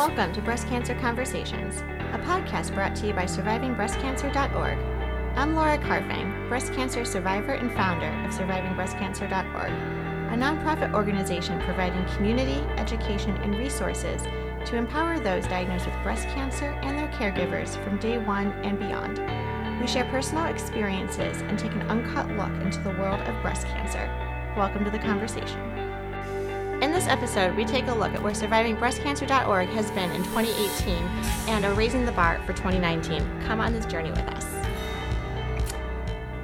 Welcome to Breast Cancer Conversations, a podcast brought to you by SurvivingBreastCancer.org. I'm Laura Carfang, breast cancer survivor and founder of SurvivingBreastCancer.org, a nonprofit organization providing community, education, and resources to empower those diagnosed with breast cancer and their caregivers from day one and beyond. We share personal experiences and take an uncut look into the world of breast cancer. Welcome to the conversation. In this episode, we take a look at where SurvivingBreastCancer.org has been in 2018 and are raising the bar for 2019. Come on this journey with us.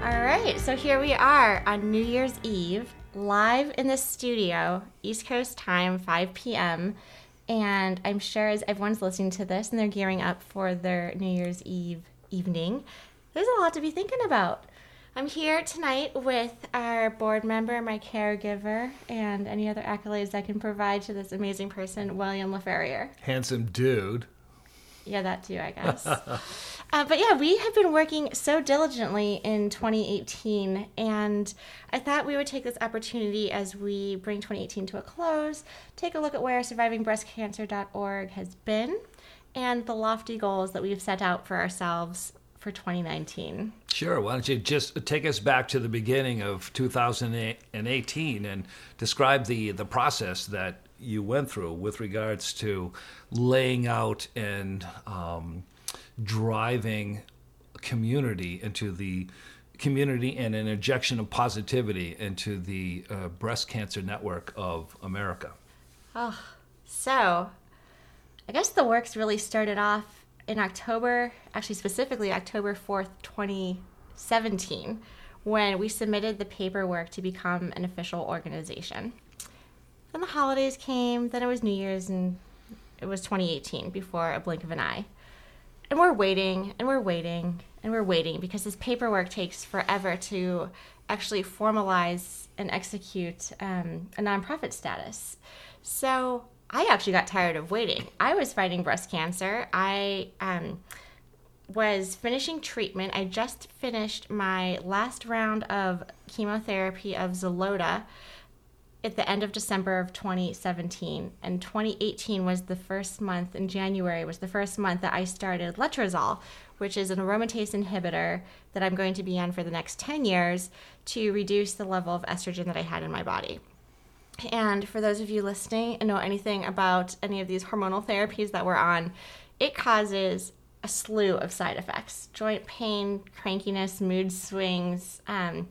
All right, so here we are on New Year's Eve, live in the studio, East Coast time, 5 p.m. And I'm sure as everyone's listening to this and they're gearing up for their New Year's Eve evening, there's a lot to be thinking about. I'm here tonight with our board member, my caregiver, and any other accolades I can provide to this amazing person, William LaFerrier. Handsome dude. Yeah, that too, I guess. uh, but yeah, we have been working so diligently in 2018, and I thought we would take this opportunity as we bring 2018 to a close, take a look at where survivingbreastcancer.org has been and the lofty goals that we've set out for ourselves for 2019. Sure. Why don't you just take us back to the beginning of 2018 and describe the, the process that you went through with regards to laying out and um, driving community into the community and an injection of positivity into the uh, breast cancer network of America. Oh, so I guess the works really started off in October, actually specifically October 4th, 2017, when we submitted the paperwork to become an official organization. Then the holidays came, then it was New Year's, and it was 2018 before a blink of an eye. And we're waiting, and we're waiting, and we're waiting because this paperwork takes forever to actually formalize and execute um, a nonprofit status. So I actually got tired of waiting. I was fighting breast cancer. I um, was finishing treatment. I just finished my last round of chemotherapy of Xeloda at the end of December of 2017. And 2018 was the first month, in January was the first month that I started letrozole, which is an aromatase inhibitor that I'm going to be on for the next 10 years to reduce the level of estrogen that I had in my body. And for those of you listening and know anything about any of these hormonal therapies that we're on, it causes a slew of side effects joint pain, crankiness, mood swings. Um,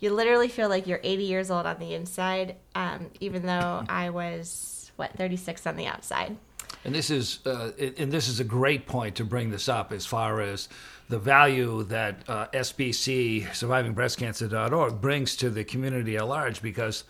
you literally feel like you're 80 years old on the inside, um, even though I was, what, 36 on the outside. And this is uh, and this is a great point to bring this up as far as the value that uh, SBC SurvivingBreastCancer.org brings to the community at large because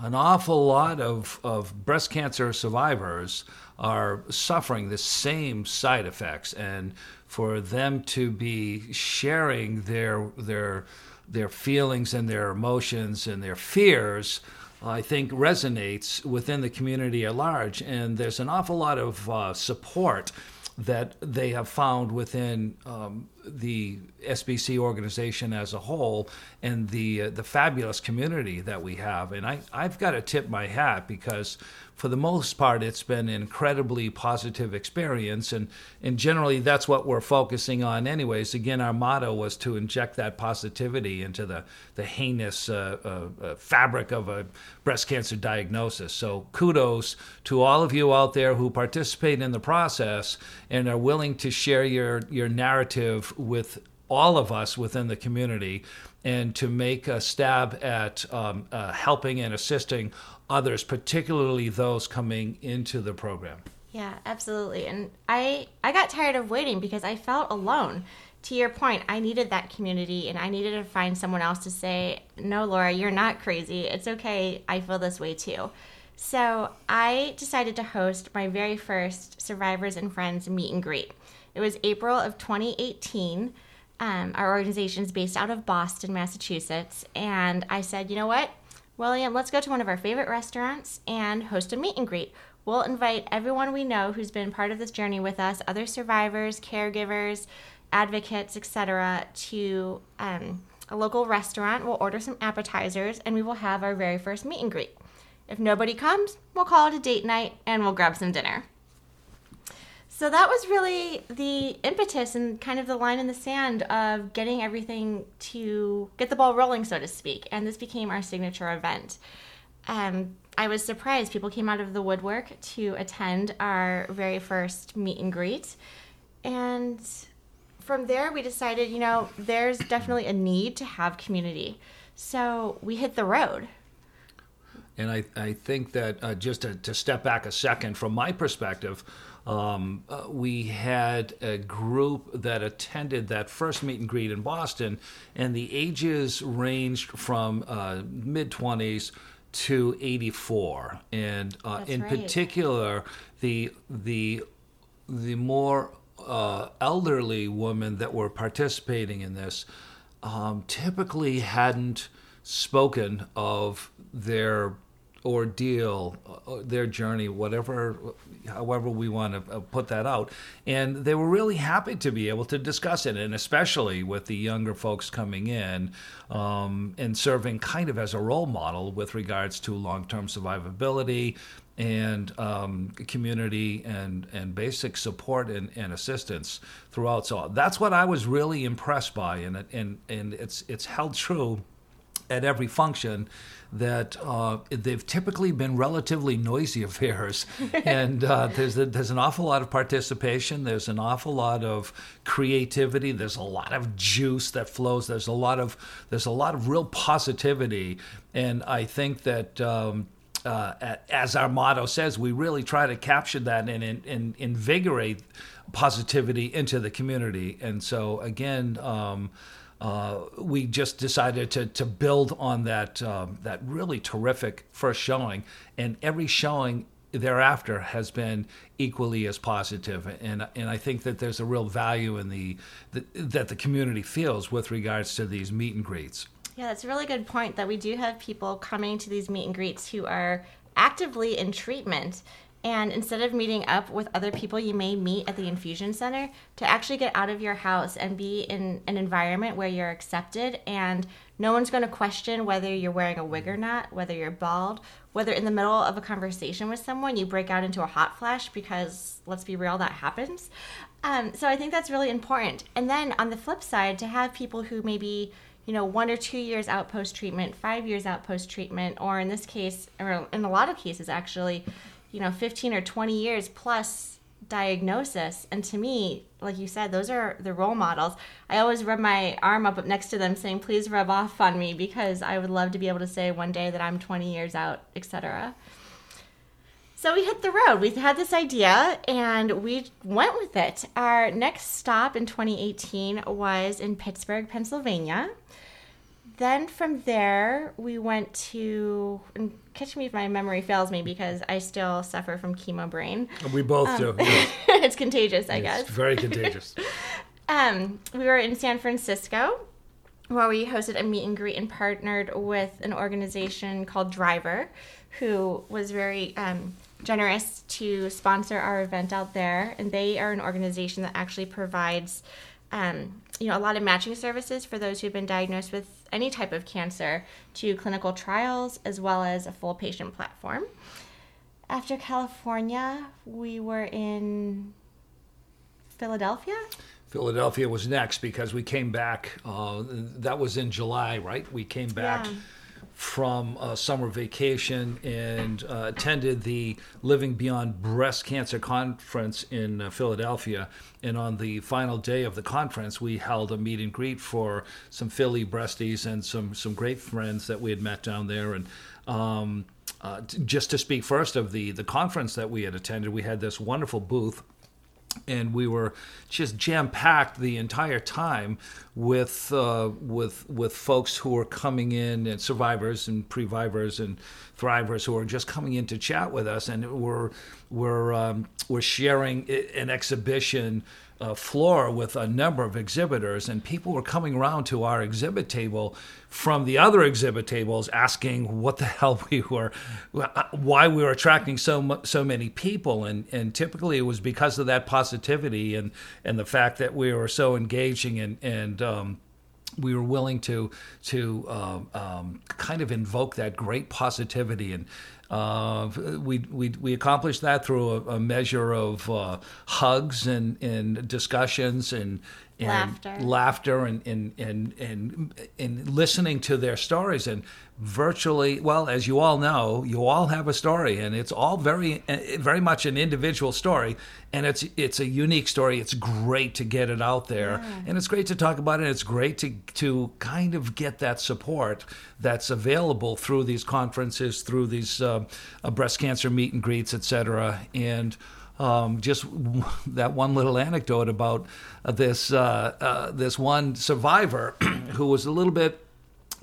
an awful lot of, of breast cancer survivors are suffering the same side effects. And for them to be sharing their their their feelings and their emotions and their fears I think resonates within the community at large. And there's an awful lot of uh, support that they have found within um, the SBC organization as a whole and the uh, the fabulous community that we have. And I, I've got to tip my hat because for the most part, it's been an incredibly positive experience. And, and generally, that's what we're focusing on, anyways. Again, our motto was to inject that positivity into the, the heinous uh, uh, uh, fabric of a breast cancer diagnosis. So, kudos to all of you out there who participate in the process and are willing to share your, your narrative with all of us within the community and to make a stab at um, uh, helping and assisting others, particularly those coming into the program. Yeah, absolutely. And I I got tired of waiting because I felt alone. To your point, I needed that community and I needed to find someone else to say, "No, Laura, you're not crazy. It's okay. I feel this way too." So, I decided to host my very first Survivors and Friends meet and greet. It was April of 2018. Um, our organization is based out of Boston, Massachusetts. And I said, you know what? William, let's go to one of our favorite restaurants and host a meet and greet. We'll invite everyone we know who's been part of this journey with us, other survivors, caregivers, advocates, etc., to um, a local restaurant. We'll order some appetizers and we will have our very first meet and greet. If nobody comes, we'll call it a date night and we'll grab some dinner. So that was really the impetus and kind of the line in the sand of getting everything to get the ball rolling, so to speak. And this became our signature event. Um, I was surprised. People came out of the woodwork to attend our very first meet and greet. And from there, we decided, you know, there's definitely a need to have community. So we hit the road. And I, I think that uh, just to, to, step back a second, from my perspective, um, uh, we had a group that attended that first meet and greet in Boston, and the ages ranged from uh, mid 20s to 84. And uh, in right. particular, the, the, the more uh, elderly women that were participating in this um, typically hadn't spoken of their ordeal, uh, their journey, whatever, however we want to uh, put that out. And they were really happy to be able to discuss it, and especially with the younger folks coming in um, and serving kind of as a role model with regards to long term survivability. And um, community and, and basic support and, and assistance throughout. So that's what I was really impressed by, and, and, and it's, it's held true at every function that uh, they've typically been relatively noisy affairs, and uh, there's a, there's an awful lot of participation. There's an awful lot of creativity. There's a lot of juice that flows. There's a lot of there's a lot of real positivity, and I think that. Um, uh, as our motto says, we really try to capture that and, and, and invigorate positivity into the community. And so, again, um, uh, we just decided to, to build on that um, that really terrific first showing, and every showing thereafter has been equally as positive. And and I think that there's a real value in the, the, that the community feels with regards to these meet and greets. Yeah, that's a really good point that we do have people coming to these meet and greets who are actively in treatment and instead of meeting up with other people you may meet at the infusion center, to actually get out of your house and be in an environment where you're accepted and no one's going to question whether you're wearing a wig or not, whether you're bald, whether in the middle of a conversation with someone you break out into a hot flash because let's be real, that happens. Um, so I think that's really important. And then on the flip side, to have people who maybe you know, one or two years out post treatment, five years out post treatment, or in this case, or in a lot of cases actually, you know 15 or 20 years plus diagnosis. And to me like you said those are the role models. I always rub my arm up, next to them saying please rub off on me because i would love to be able to say one day that i'm 20 years out etc so we hit the road. We had this idea and we went with it. Our next stop in 2018 was in pittsburgh pennsylvania then from there, we went to, and catch me if my memory fails me because I still suffer from chemo brain. We both um, do. it's contagious, I guess. it's guess. very contagious. um, we were in San Francisco where we hosted a meet and greet and partnered with an organization called Driver, who was very um, generous to sponsor our event out there. And they are an organization that actually provides, um, you know, a lot of matching services for those who've been diagnosed with any type of cancer to clinical trials as well as a full patient platform. After California, we were in Philadelphia. Philadelphia was next because we came back. Uh, that was in July, right? We came back. Yeah from a summer vacation and uh, attended the Living Beyond Breast Cancer Conference in uh, Philadelphia. And on the final day of the conference, we held a meet and greet for some Philly breasties and some, some great friends that we had met down there. And um, uh, just to speak first of the, the conference that we had attended, we had this wonderful booth and we were just jam packed the entire time with uh, with with folks who were coming in and survivors and previvors and thrivers who were just coming in to chat with us and we're we're um, we're sharing an exhibition uh, floor with a number of exhibitors, and people were coming around to our exhibit table from the other exhibit tables, asking what the hell we were, why we were attracting so so many people, and and typically it was because of that positivity and and the fact that we were so engaging and and um, we were willing to to um, um, kind of invoke that great positivity and Uh, we, we, we accomplished that through a, a measure of uh, hugs and, and discussions and, and Laughter. laughter and, and, and, and, and listening to their stories. And virtually, well, as you all know, you all have a story, and it's all very, very much an individual story, and it's it's a unique story. It's great to get it out there, and it's great to talk about it. It's great to to kind of get that support that's available through these conferences, through these uh, uh, breast cancer meet and greets, et cetera, and. Um, just that one little anecdote about uh, this uh, uh, this one survivor who was a little bit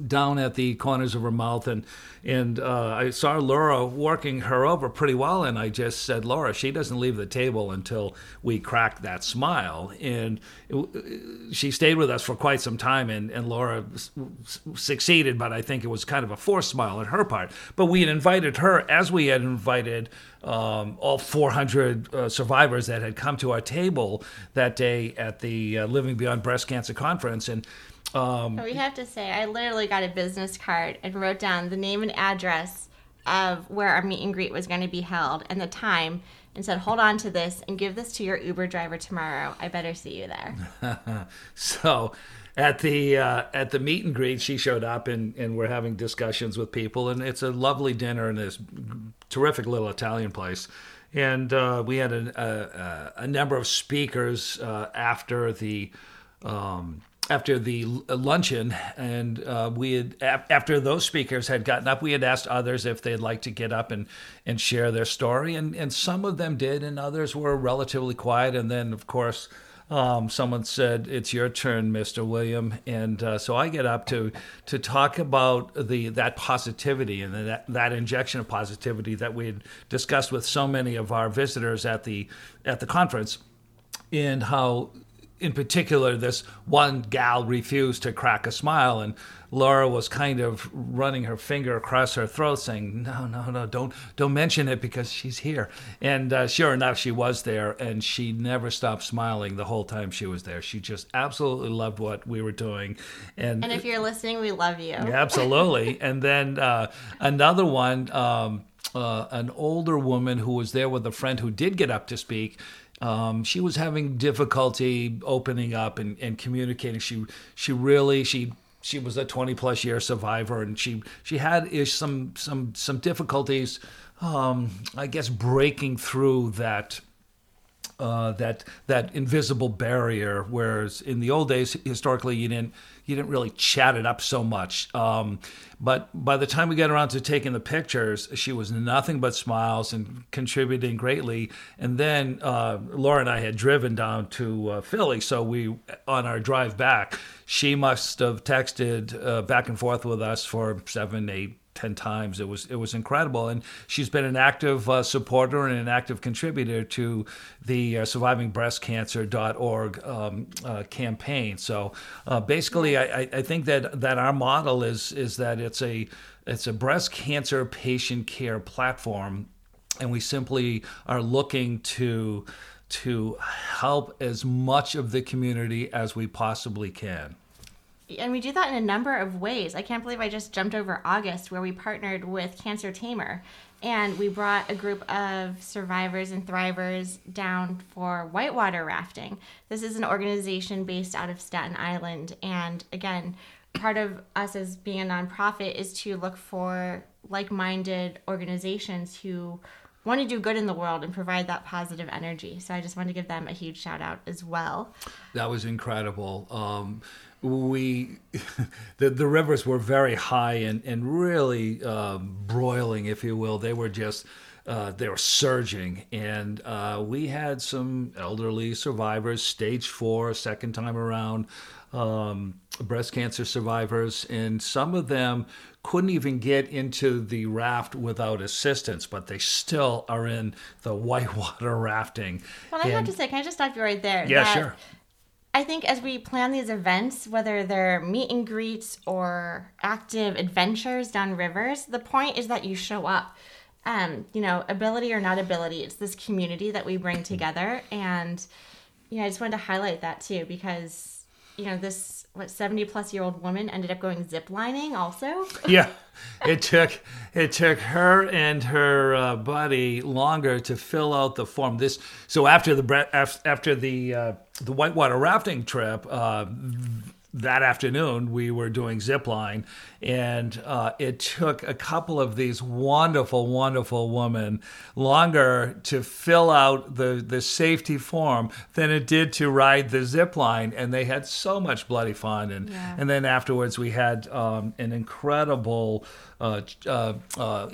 down at the corners of her mouth and and uh, I saw Laura working her over pretty well and I just said Laura she doesn't leave the table until we crack that smile. And it, she stayed with us for quite some time and, and Laura s- succeeded but I think it was kind of a forced smile on her part. But we had invited her as we had invited um, all 400 uh, survivors that had come to our table that day at the uh, Living Beyond Breast Cancer conference and um, we have to say, I literally got a business card and wrote down the name and address of where our meet and greet was going to be held and the time and said, hold on to this and give this to your Uber driver tomorrow. I better see you there. so at the uh, at the meet and greet, she showed up and, and we're having discussions with people, and it's a lovely dinner in this terrific little Italian place. And uh, we had a, a, a number of speakers uh, after the um, after the luncheon, and uh, we had after those speakers had gotten up, we had asked others if they'd like to get up and, and share their story, and and some of them did, and others were relatively quiet, and then of course. Um, someone said, "It's your turn, Mr. William," and uh, so I get up to to talk about the that positivity and that that injection of positivity that we had discussed with so many of our visitors at the at the conference, and how in particular, this one gal refused to crack a smile, and Laura was kind of running her finger across her throat, saying, "No, no, no, don't, don't mention it because she's here." And uh, sure enough, she was there, and she never stopped smiling the whole time she was there. She just absolutely loved what we were doing, and, And if you're listening, we love you. Absolutely. and then uh, another one, um, uh, an older woman who was there with a friend who did get up to speak. Um, she was having difficulty opening up and, and communicating. She she really she she was a 20 plus year survivor and she she had ish some some some difficulties um, I guess breaking through that uh, that that invisible barrier. Whereas in the old days, historically, you didn't you didn't really chat it up so much. Um, but by the time we got around to taking the pictures, she was nothing but smiles and contributing greatly. And then uh, Laura and I had driven down to uh, Philly, so we on our drive back, she must have texted uh, back and forth with us for seven, eight ten times. It was it was incredible, and she's been an active uh, supporter and an active contributor to the uh, SurvivingBreastCancer.org um, uh, campaign. So uh, basically, I, I think that that our model is is that it's a it's a breast cancer patient care platform, and we simply are looking to to help as much of the community as we possibly can. And we do that in a number of ways. I can't believe I just jumped over August, where we partnered with Cancer Tamer. And we brought a group of survivors and thrivers down for whitewater rafting. This is an organization based out of Staten Island. And again, part of us as being a nonprofit is to look for like minded organizations who want to do good in the world and provide that positive energy. So I just want to give them a huge shout out as well. That was incredible. Um, we the the rivers were very high and and really um, broiling, if you will. They were just. Uh, they were surging, and uh, we had some elderly survivors, stage four, second time around, um, breast cancer survivors, and some of them couldn't even get into the raft without assistance, but they still are in the whitewater rafting. Well, I have to say, can I just stop you right there? Yeah, That sure. I think as we plan these events, whether they're meet and greets or active adventures down rivers, the point is that you show up. Um, you know, ability or not ability, it's this community that we bring together. And, you know, I just wanted to highlight that too because, you know, this what 70 plus year old woman ended up going zip lining also. yeah, it took it took her and her uh, buddy longer to fill out the form. This so after the after the uh, the whitewater rafting trip. Uh, that afternoon we were doing zip line and uh, it took a couple of these wonderful wonderful women longer to fill out the, the safety form than it did to ride the zip line and they had so much bloody fun and, yeah. and then afterwards we had um, an incredible uh, uh, uh,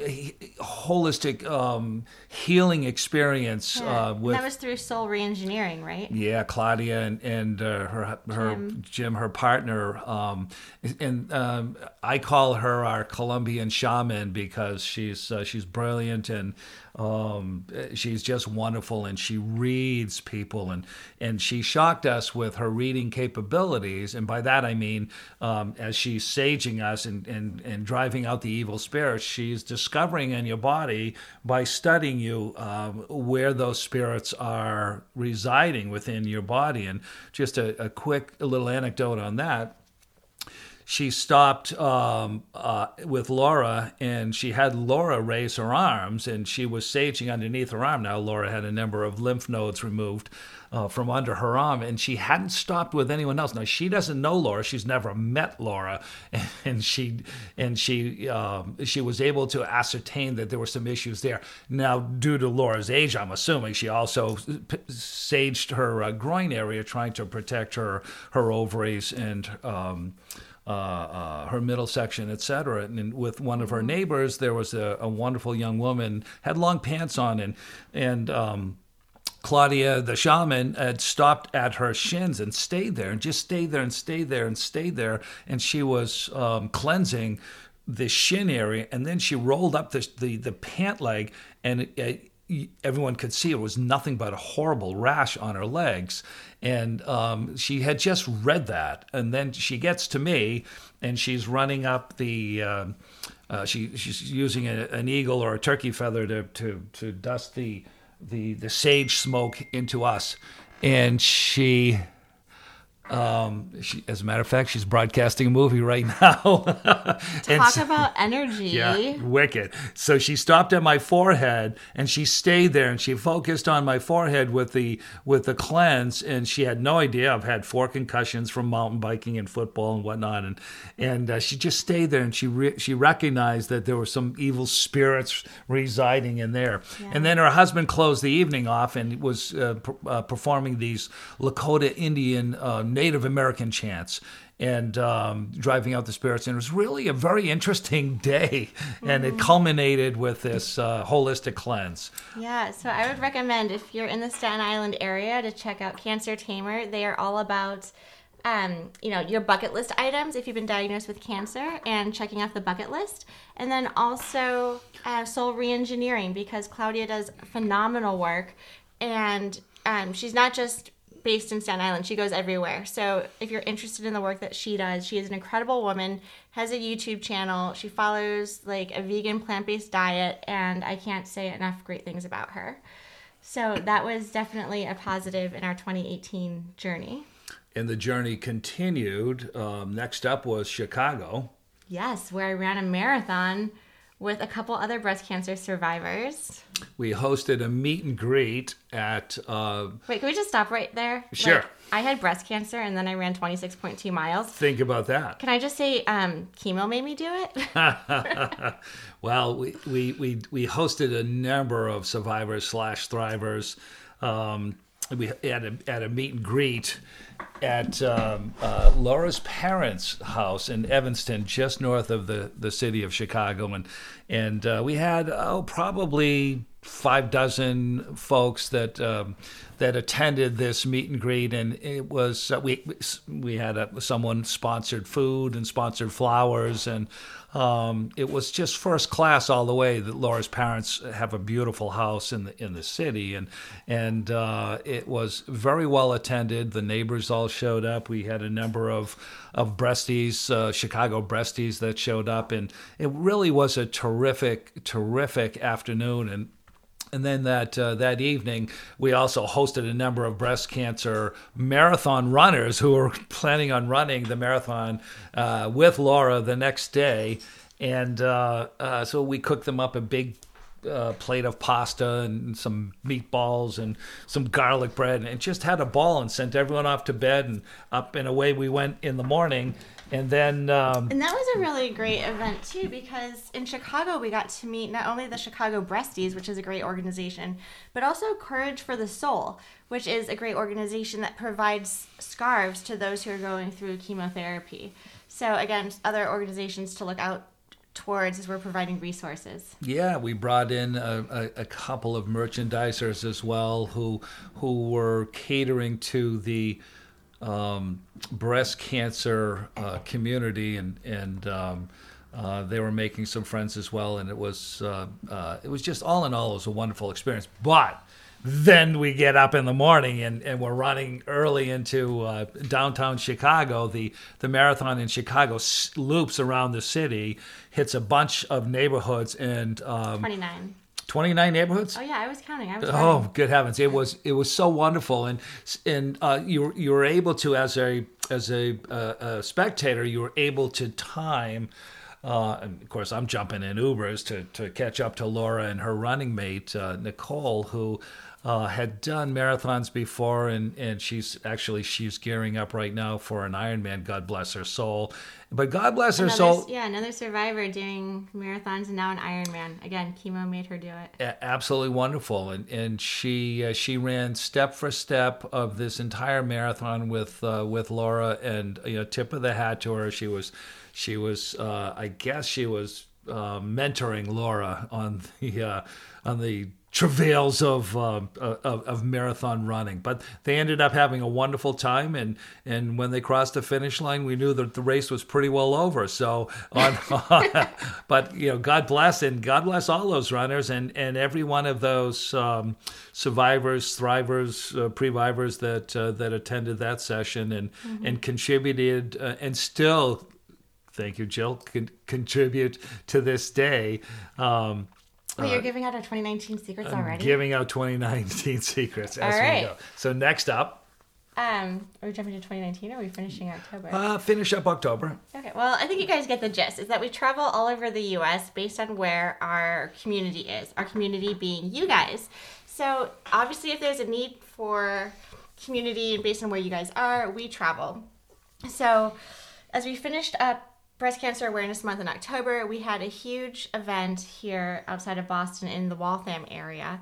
holistic um, healing experience. Yeah. Uh, with, that was through Soul Reengineering, right? Yeah, Claudia and and uh, her her Jim. Jim, her partner, um, and um, I call her our Colombian shaman because she's uh, she's brilliant and um, she's just wonderful, and she reads people, and and she shocked us with her reading capabilities. And by that I mean, um, as she's saging us and, and and driving out the evil spirits, she's discovering in your body by studying you um, where those spirits are residing within your body. And just a, a quick little anecdote on that she stopped um, uh, with Laura and she had Laura raise her arms and she was saging underneath her arm. Now, Laura had a number of lymph nodes removed uh, from under her arm and she hadn't stopped with anyone else. Now, she doesn't know Laura. She's never met Laura. And she, and she, um, she was able to ascertain that there were some issues there. Now, due to Laura's age, I'm assuming she also saged her uh, groin area trying to protect her, her ovaries and, um, uh, uh, her middle section, etc. And with one of her neighbors, there was a, a, wonderful young woman had long pants on, and and um, Claudia, the shaman, had stopped at her shins and stayed there, and just stayed there and stayed there and stayed there, and she was um, cleansing the shin area, and then she rolled up the the, the pant leg, and it, it, everyone could see it was nothing but a horrible rash on her legs. And um, she had just read that. And then she gets to me and she's running up the. Uh, uh, she, she's using a, an eagle or a turkey feather to, to, to dust the, the, the sage smoke into us. And she um, she, as a matter of fact, she's broadcasting a movie right now. Talk so, about energy. Yeah, wicked. So she stopped at my forehead and she stayed there and she focused on my forehead with the with the cleanse. And she had no idea I've had four concussions from mountain biking and football and whatnot. And and uh, she just stayed there and she re- she recognized that there were some evil spirits residing in there. Yeah. And then her husband closed the evening off and was uh, uh, performing these Lakota Indian. Native American chants and um, driving out the spirits. And it was really a very interesting day, and mm-hmm. it culminated with this uh, holistic cleanse. Yeah, so I would recommend if you're in the Staten Island area to check out Cancer Tamer. They are all about. Um, you know your bucket list items if you've been diagnosed with cancer and checking off the bucket list and then also uh, soul reengineering because claudia does phenomenal work and um, she's not just based in Staten Island. She goes everywhere. So if you're interested in the work that she does, she is an incredible woman, has a YouTube channel. She follows like a vegan plant-based diet and I can't say enough great things about her. So that was definitely a positive in our 2018 journey. And the journey continued. Um, next up was Chicago. Yes, where I ran a marathon with a couple other breast cancer survivors. We hosted a meet and greet at. Uh, Wait, can we just stop right there? Sure. Like, I had breast cancer and then I ran 26.2 miles. Think about that. Can I just say um, chemo made me do it? well, we, we, we, we hosted a number of survivors slash thrivers. Um, we had a, had a meet and greet at um, uh, Laura's parents' house in Evanston, just north of the, the city of Chicago, and and uh, we had oh probably five dozen folks that um, that attended this meet and greet, and it was uh, we we had a, someone sponsored food and sponsored flowers. And um, it was just first class all the way. That Laura's parents have a beautiful house in the in the city, and and uh, it was very well attended. The neighbors all showed up. We had a number of of breasties, uh, Chicago breasties that showed up, and it really was a terrific, terrific afternoon. And and then that uh, that evening, we also hosted a number of breast cancer marathon runners who were planning on running the marathon uh, with Laura the next day, and uh, uh so we cooked them up a big uh, plate of pasta and some meatballs and some garlic bread and just had a ball and sent everyone off to bed. And up and away we went in the morning and then um, and that was a really great event too because in chicago we got to meet not only the chicago breasties which is a great organization but also courage for the soul which is a great organization that provides scarves to those who are going through chemotherapy so again other organizations to look out towards as we're providing resources. Yeah, we brought in a, a, a, couple of merchandisers as well who who were catering to the um, breast cancer uh, community and and um, uh, they were making some friends as well, and it was uh, uh it was just all in all it was a wonderful experience. But then we get up in the morning and, and we're running early into uh, downtown Chicago. The the marathon in Chicago loops around the city, hits a bunch of neighborhoods and um, 29. 29 neighborhoods. Oh yeah, I was counting. I was oh, counting. good heavens! It was it was so wonderful, and and uh, you you were able to as a as a, uh, a spectator, you were able to time. Uh, and of course, I'm jumping in Ubers to, to catch up to Laura and her running mate, uh, Nicole, who uh, had done marathons before, and, and she's actually she's gearing up right now for an Ironman. God bless her soul. But God bless her another, soul. Yeah, another survivor doing marathons and now an Ironman. Again, chemo made her do it. A- absolutely wonderful, and and she uh, she ran step for step of this entire marathon with uh, with Laura, and you know, tip of the hat to her. She was she was uh, I guess she was uh, mentoring Laura on the uh, on the travails of, uh, of, of marathon running. But they ended up having a wonderful time, and and when they crossed the finish line, we knew that the race was pretty well over. So, on, but you know, God bless and God bless all those runners and and every one of those um, survivors, thrivers, uh, previvors that uh, that attended that session and mm-hmm. and contributed uh, and still. Thank you, Jill. Con- contribute to this day. Um, Wait, you're uh, giving out our 2019 secrets I'm already? Giving out 2019 secrets as All right. we go. So next up. Um, are we jumping to 2019 or are we finishing October? Uh, finish up October. Okay, well, I think you guys get the gist is that we travel all over the US based on where our community is, our community being you guys. So, obviously, if there's a need for community and based on where you guys are, we travel. So, as we finished up Breast Cancer Awareness Month in October, we had a huge event here outside of Boston in the Waltham area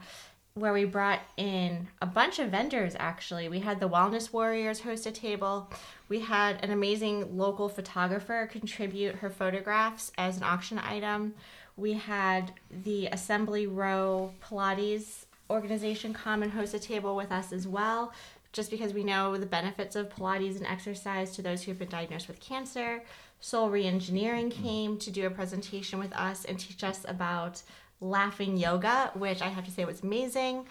where we brought in a bunch of vendors actually. We had the Wellness Warriors host a table. We had an amazing local photographer contribute her photographs as an auction item. We had the Assembly Row Pilates organization come and host a table with us as well, just because we know the benefits of Pilates and exercise to those who have been diagnosed with cancer. Soul Reengineering came to do a presentation with us and teach us about laughing yoga, which I have to say was amazing.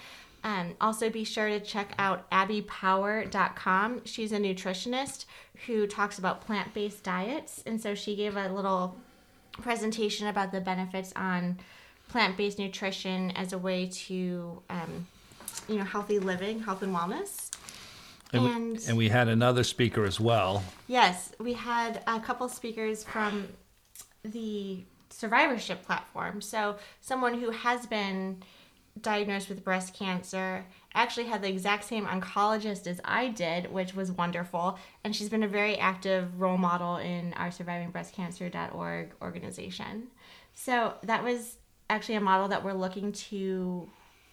Um, also, be sure to check out abbypower.com. She's a nutritionist who talks about plant based diets. And so she gave a little presentation about the benefits on plant based nutrition as a way to, um, you know, healthy living, health and wellness. And, and, we, and we had another speaker as well. Yes, we had a couple speakers from the survivorship platform. So, someone who has been diagnosed with breast cancer actually had the exact same oncologist as I did, which was wonderful. And she's been a very active role model in our survivingbreastcancer.org organization. So, that was actually a model that we're looking to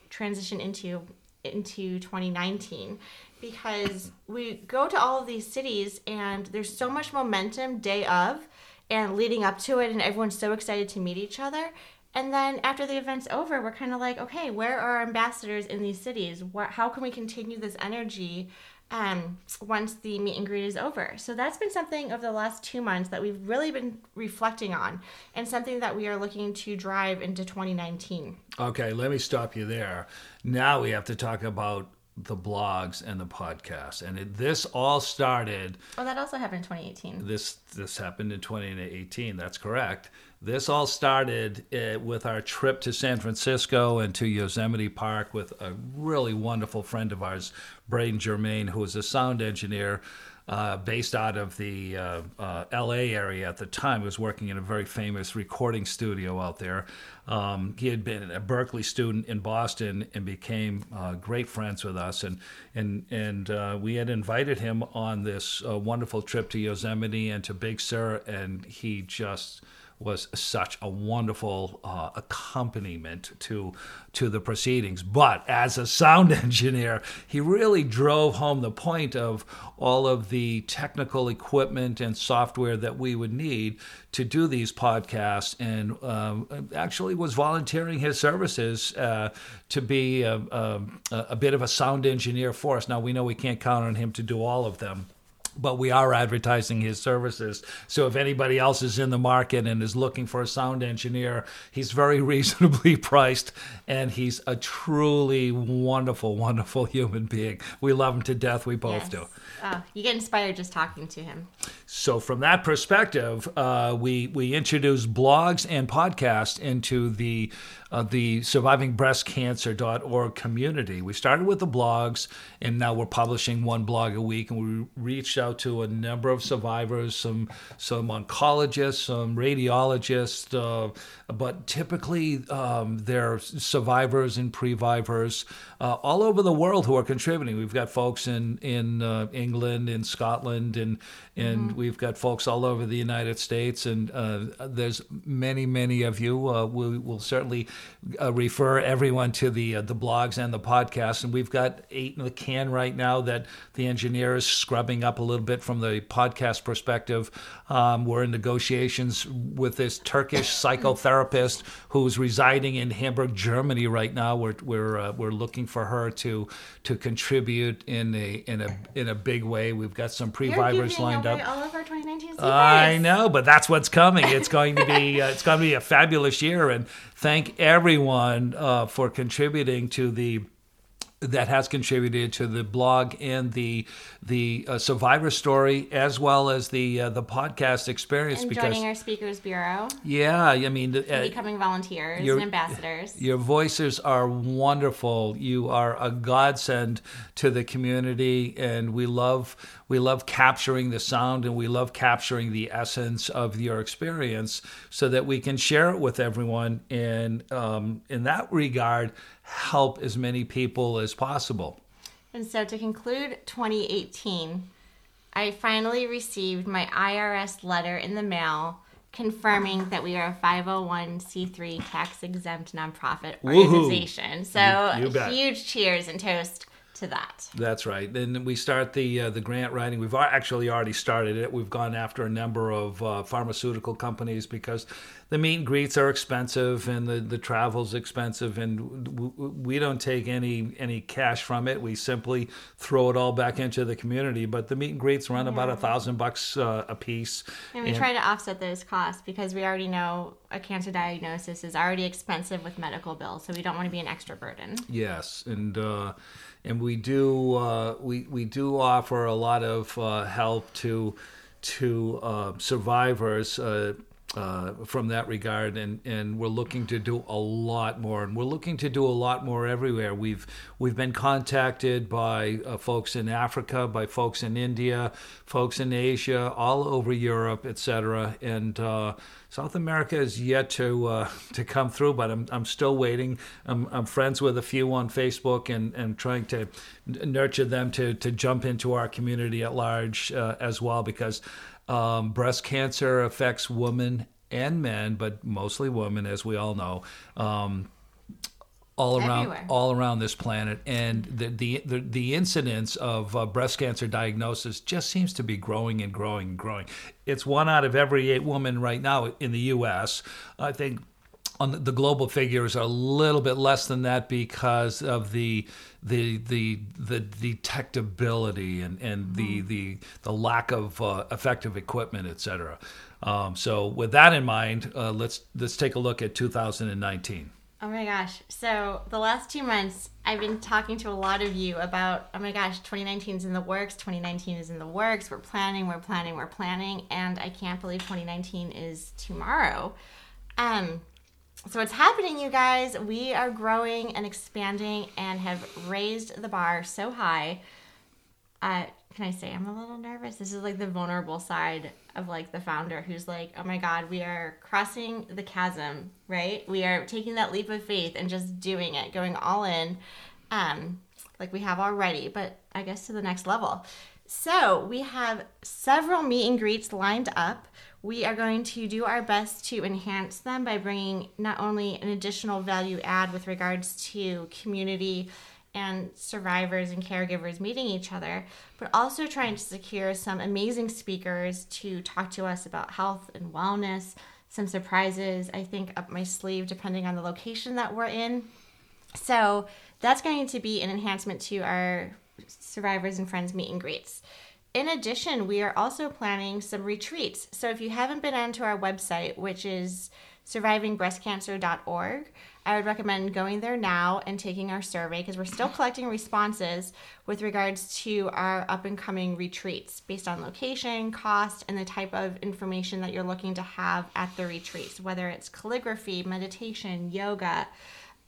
transition into into 2019 because we go to all of these cities and there's so much momentum day of and leading up to it and everyone's so excited to meet each other and then after the event's over we're kind of like okay where are our ambassadors in these cities what, how can we continue this energy um, once the meet and greet is over. So that's been something over the last two months that we've really been reflecting on and something that we are looking to drive into 2019. Okay, let me stop you there. Now we have to talk about the blogs and the podcast. And it, this all started. Oh, that also happened in 2018. This this happened in 2018. That's correct. This all started uh, with our trip to San Francisco and to Yosemite Park with a really wonderful friend of ours, Braden Germain, who is a sound engineer uh, based out of the uh, uh, LA area at the time. He was working in a very famous recording studio out there. Um, he had been a Berklee student in Boston and became uh, great friends with us. And and and uh, we had invited him on this wonderful trip to Yosemite and to Big Sur, and he just was such a wonderful uh, accompaniment to to the proceedings. But as a sound engineer, he really drove home the point of all of the technical equipment and software that we would need to do these podcasts, and um, actually was volunteering his services uh, to be a, a, a bit of a sound engineer for us. Now we know we can't count on him to do all of them but we are advertising his services. So if anybody else is in the market and is looking for a sound engineer, he's very reasonably priced and he's a truly wonderful, wonderful human being. We love him to death. We both yes. do. Oh, you get inspired just talking to him. So from that perspective, uh, we we introduced blogs and podcasts into the uh, the survivingbreastcancer.org community. We started with the blogs, and now we're publishing one blog a week. And we reached out to a number of survivors, some some oncologists, some radiologists, uh, but typically um, they're survivors and previvors uh, all over the world who are contributing. We've got folks in in uh, England, in Scotland, and and mm-hmm. We've got folks all over the United States. And uh, there's many many of you. Uh, we will certainly uh, refer everyone to the uh, the blogs and the podcasts. And we've got eight in the can right now that the engineer is scrubbing up a little bit from the podcast perspective. Um, we're in negotiations with this Turkish psychotherapist who's residing in Hamburg, Germany right now. We're we're uh, we're looking for her to to contribute in a in a in a big way. We've got some previvors lined up. Of our 2019 I know, but that's what's coming. It's going to be uh, it's going to be a fabulous year, and thank everyone uh, for contributing to the that has contributed to the blog and the the uh, survivor story as well as the uh, the podcast experience and because joining our speakers bureau. Yeah i mean uh, becoming volunteers your, and ambassadors. your voices are wonderful. You are a godsend to the community and we love we love capturing the sound and we love capturing the essence of your experience so that we can share it with everyone and um, in that regard help as many people as possible. And so to conclude 2018, I finally received my IRS letter in the mail confirming that we are a 501c3 tax exempt nonprofit organization. Woo-hoo. So huge cheers and toast to that. That's right. Then we start the uh, the grant writing. We've actually already started it. We've gone after a number of uh, pharmaceutical companies because the meet and greets are expensive and the, the travel's expensive, and we don't take any any cash from it. We simply throw it all back into the community. But the meet and greets run yeah. about a thousand bucks uh, a piece. And we and, try to offset those costs because we already know a cancer diagnosis is already expensive with medical bills, so we don't want to be an extra burden. Yes, and uh, and we do uh, we we do offer a lot of uh, help to to uh, survivors. Uh, uh, from that regard, and, and we're looking to do a lot more, and we're looking to do a lot more everywhere. We've we've been contacted by uh, folks in Africa, by folks in India, folks in Asia, all over Europe, etc. And South America is yet to uh, to come through, but I'm I'm still waiting. I'm, I'm friends with a few on Facebook and, and trying to nurture them to to jump into our community at large uh, as well because um, breast cancer affects women and men, but mostly women, as we all know. Um, all around Everywhere. all around this planet and the the the, the incidence of uh, breast cancer diagnosis just seems to be growing and growing and growing it's one out of every eight women right now in the US i think on the global figures are a little bit less than that because of the the the the detectability and and the mm-hmm. the the lack of uh, effective equipment, et cetera. Um, so with that in mind, uh, let's let's take a look at 2019. Oh my gosh! So the last two months I've been talking to a lot of you about, oh my gosh, 2019 is in the works, 2019 is in the works, we're planning, we're planning, we're planning, and I can't believe 2019 is tomorrow. Um, so what's happening, you guys? We are growing and expanding and have raised the bar so high. Uh, can I say I'm a little nervous? This is like the vulnerable side of like the founder who's like, oh my God, we are crossing the chasm, right? We are taking that leap of faith and just doing it, going all in, um, like we have already, but I guess to the next level. So we have several meet and greets lined up. We are going to do our best to enhance them by bringing not only an additional value add with regards to community and survivors and caregivers meeting each other, but also trying to secure some amazing speakers to talk to us about health and wellness, some surprises, I think, up my sleeve, depending on the location that we're in. So that's going to be an enhancement to our survivors and friends meet and greets. In addition, we are also planning some retreats. So if you haven't been onto our website, which is survivingbreastcancer.org, I would recommend going there now and taking our survey because we're still collecting responses with regards to our up and coming retreats based on location, cost, and the type of information that you're looking to have at the retreats, whether it's calligraphy, meditation, yoga.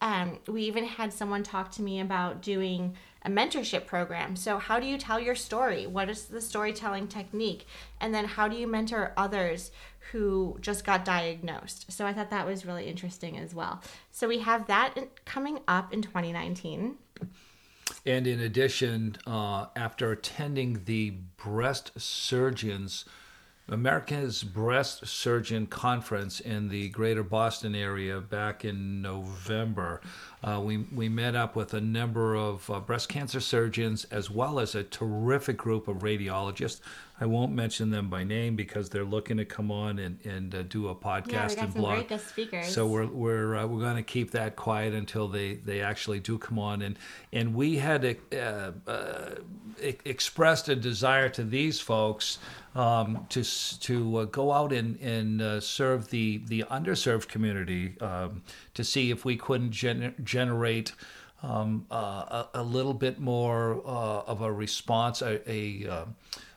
Um, we even had someone talk to me about doing a mentorship program. So, how do you tell your story? What is the storytelling technique? And then, how do you mentor others who just got diagnosed. So I thought that was really interesting as well. So we have that coming up in 2019. And in addition, uh, after attending the breast surgeons America's Breast Surgeon Conference in the greater Boston area back in November. Uh, we, we met up with a number of uh, breast cancer surgeons as well as a terrific group of radiologists. I won't mention them by name because they're looking to come on and, and uh, do a podcast yeah, we got and some blog. So we're we're uh, we're going to keep that quiet until they, they actually do come on and and we had uh, uh, expressed a desire to these folks um, to to uh, go out and and uh, serve the the underserved community um, to see if we couldn't gen- generate. Um, uh, a, a, little bit more uh, of a response, a, a uh,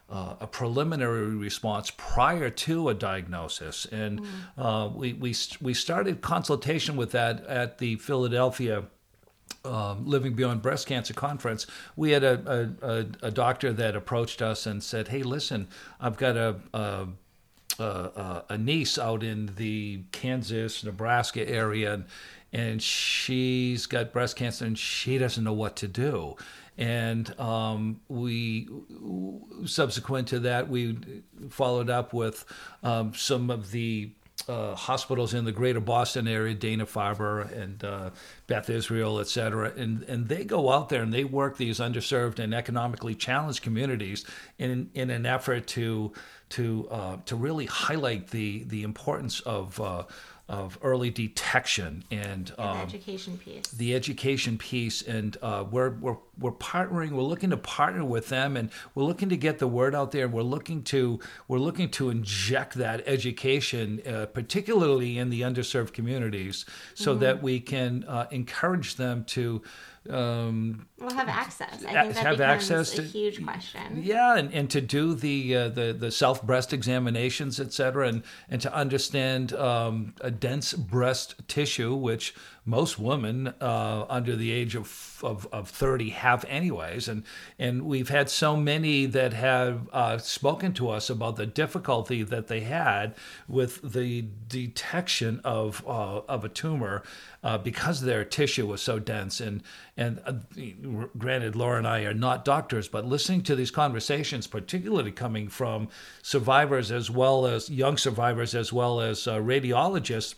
uh, a preliminary response prior to a diagnosis. And mm. uh, we, we, we started consultation with that at the Philadelphia um, Living Beyond Breast Cancer conference, we had a, a, a, doctor that approached us and said, "Hey, listen, I've got a, a, a, a niece out in the Kansas, Nebraska area, and, and she's got breast cancer, and she doesn't know what to do." And um, we, subsequent to that, we followed up with um, some of the uh, hospitals in the greater Boston area, Dana Farber and uh, Beth Israel, et cetera. And, and they go out there and they work these underserved and economically challenged communities in, in an effort to, to, uh, to really highlight the, the importance of uh, of early detection and, um, the education piece. The education piece, and uh, we're we're we're partnering. We're looking to partner with them, and we're looking to get the word out there. We're looking to we're looking to inject that education, uh, particularly in the underserved communities, so mm-hmm. that we can uh, encourage them to um, we'll have access. I think that have access to, a huge question. Yeah, and, and to do the uh, the the self breast examinations, et cetera, and and to understand um, a dense breast tissue, which most women uh, under the age of, of, of 30 have anyways and and we've had so many that have uh, spoken to us about the difficulty that they had with the detection of uh, of a tumor uh, because their tissue was so dense and and uh, granted Laura and I are not doctors but listening to these conversations particularly coming from survivors as well as young survivors as well as uh, radiologists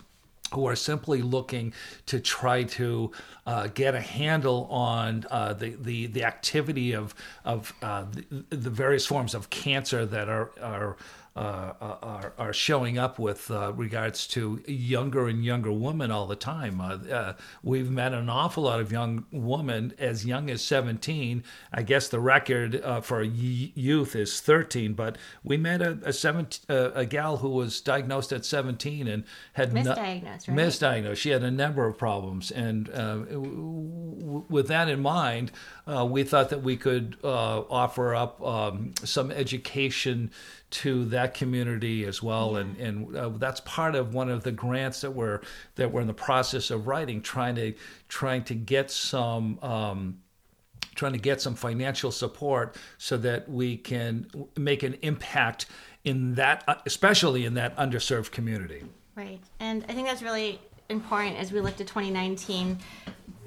who are simply looking to try to uh, get a handle on uh, the, the, the activity of, of uh, the, the, various forms of cancer that are, are uh, are, are showing up with uh, regards to younger and younger women all the time. Uh, uh we've met an awful lot of young women as young as 17. I guess the record uh, for youth is 13, but we met a, a, 17, uh, a gal who was diagnosed at 17 and had misdiagnosed. No, right? Misdiagnosed. She had a number of problems, and with that in mind, uh, we thought that we could uh, offer up um, some education to that community as well, and and uh, that's part of one of the grants that we're that we're in the process of writing, trying to trying to get some. Um, trying to get some financial support so that we can make an impact in that, especially in that underserved community. Right. And I think that's really important as we look to 2019.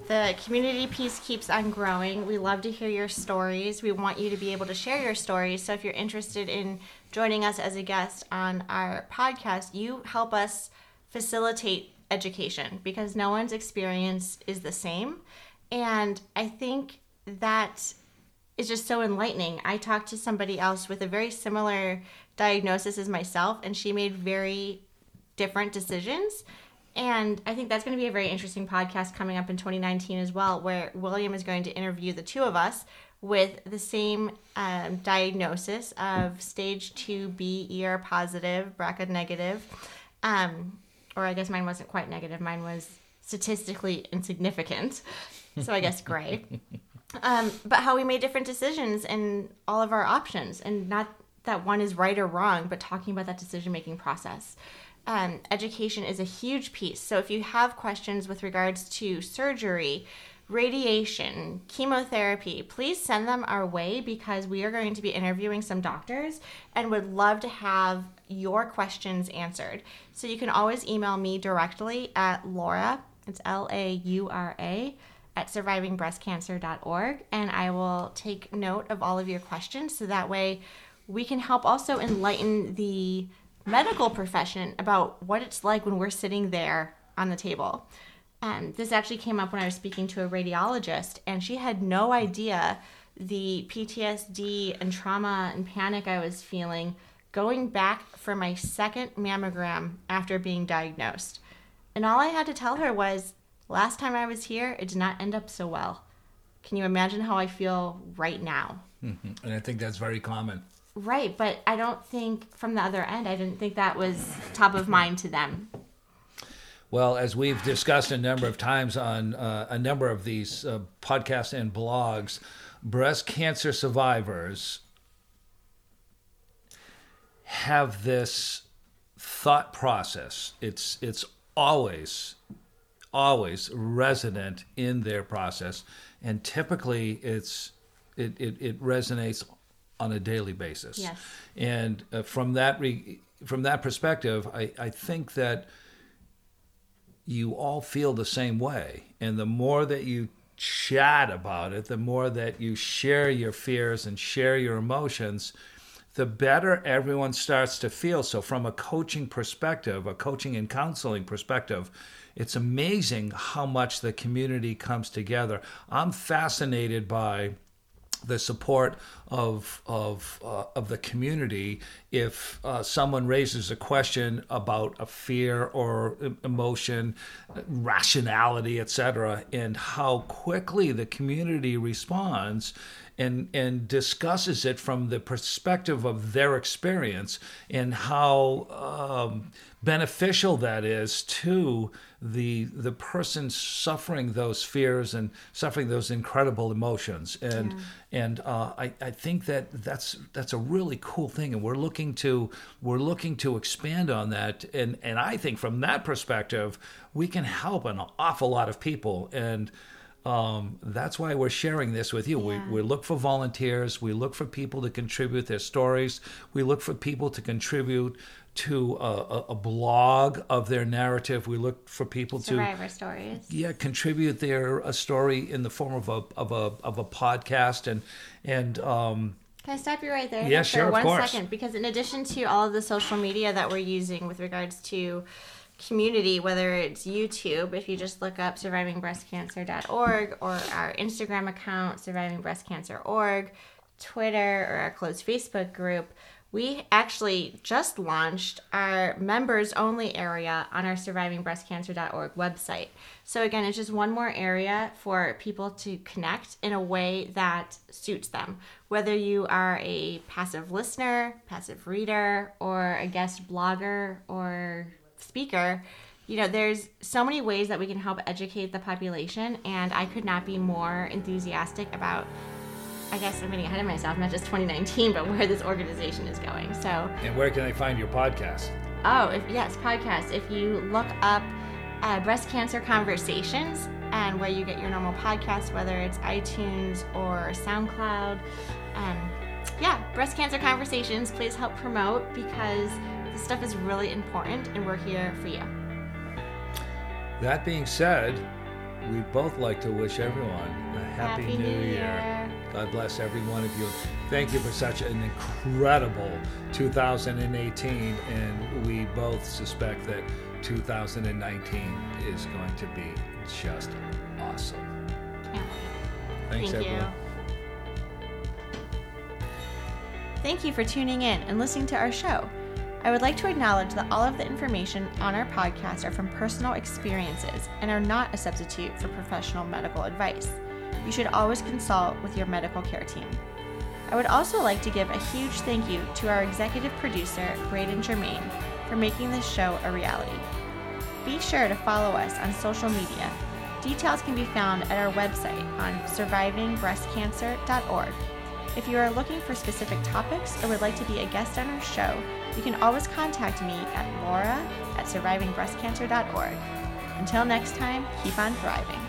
The community piece keeps on growing. We love to hear your stories. We want you to be able to share your stories. So if you're interested in joining us as a guest on our podcast, you help us facilitate education because no one's experience is the same. And I think that is just so enlightening. I talked to somebody else with a very similar diagnosis as myself, and she made very different decisions. And I think that's going to be a very interesting podcast coming up in 2019 as well, where William is going to interview the two of us with the same um, diagnosis of stage 2B ER positive, BRCA negative. Um, or I guess mine wasn't quite negative, mine was statistically insignificant. So I guess gray. um, but how we made different decisions and all of our options, and not that one is right or wrong, but talking about that decision making process um, education is a huge piece. So if you have questions with regards to surgery, radiation, chemotherapy, please send them our way because we are going to be interviewing some doctors and would love to have your questions answered. So you can always email me directly at Laura, it's L A U R A, at survivingbreastcancer.org, and I will take note of all of your questions so that way we can help also enlighten the medical profession about what it's like when we're sitting there on the table. Um, this actually came up when I was speaking to a radiologist, and she had no idea the PTSD and trauma and panic I was feeling going back for my second mammogram after being diagnosed. And all I had to tell her was, last time I was here, it did not end up so well. Can you imagine how I feel right now? Mm-hmm. And I think that's very common. Right, but I don't think from the other end, I didn't think that was top of mind to them. Well, as we've discussed a number of times on uh, a number of these uh, podcasts and blogs, breast cancer survivors have this thought process. It's it's always always resonant in their process, and typically it's it, it, it resonates on a daily basis. Yes. And uh, from that re- from that perspective, I, I think that you all feel the same way. And the more that you chat about it, the more that you share your fears and share your emotions, the better everyone starts to feel. So, from a coaching perspective, a coaching and counseling perspective, it's amazing how much the community comes together. I'm fascinated by the support of of uh, of the community if uh, someone raises a question about a fear or emotion, rationality, etc., and how quickly the community responds and and discusses it from the perspective of their experience and how um, beneficial that is to the the person suffering those fears and suffering those incredible emotions and yeah. and uh, I, I think that that's that's a really cool thing and we're looking to we're looking to expand on that and and I think from that perspective we can help an awful lot of people and um, that's why we're sharing this with you. Yeah. We, we look for volunteers. We look for people to contribute their stories. We look for people to contribute to a, a, blog of their narrative. We look for people survivor to survivor stories. Yeah, contribute their a story in the form of a of a of a podcast and and. Um, can I stop you right there? Yeah, sure, for one course. second? Because in addition to all of the social media that we're using with regards to community, whether it's YouTube, if you just look up survivingbreastcancer.org, or our Instagram account, survivingbreastcancer.org, Twitter, or our closed Facebook group, we actually just launched our members only area on our survivingbreastcancer.org website. So, again, it's just one more area for people to connect in a way that suits them. Whether you are a passive listener, passive reader, or a guest blogger or speaker, you know, there's so many ways that we can help educate the population, and I could not be more enthusiastic about. I guess I'm getting ahead of myself, not just 2019, but where this organization is going. So, And where can they find your podcast? Oh, if, yes, podcast. If you look up uh, breast cancer conversations and where you get your normal podcast, whether it's iTunes or SoundCloud, um, yeah, breast cancer conversations. Please help promote because this stuff is really important, and we're here for you. That being said, we'd both like to wish everyone a happy, Happy new, New year. Year. God bless every one of you. Thank you for such an incredible 2018, and we both suspect that 2019 is going to be just awesome. Thanks, Thank everyone. you. Thank you for tuning in and listening to our show. I would like to acknowledge that all of the information on our podcast are from personal experiences and are not a substitute for professional medical advice. You should always consult with your medical care team. I would also like to give a huge thank you to our executive producer, Braden Germain, for making this show a reality. Be sure to follow us on social media. Details can be found at our website on survivingbreastcancer.org. If you are looking for specific topics or would like to be a guest on our show, you can always contact me at laura at survivingbreastcancer.org. Until next time, keep on thriving.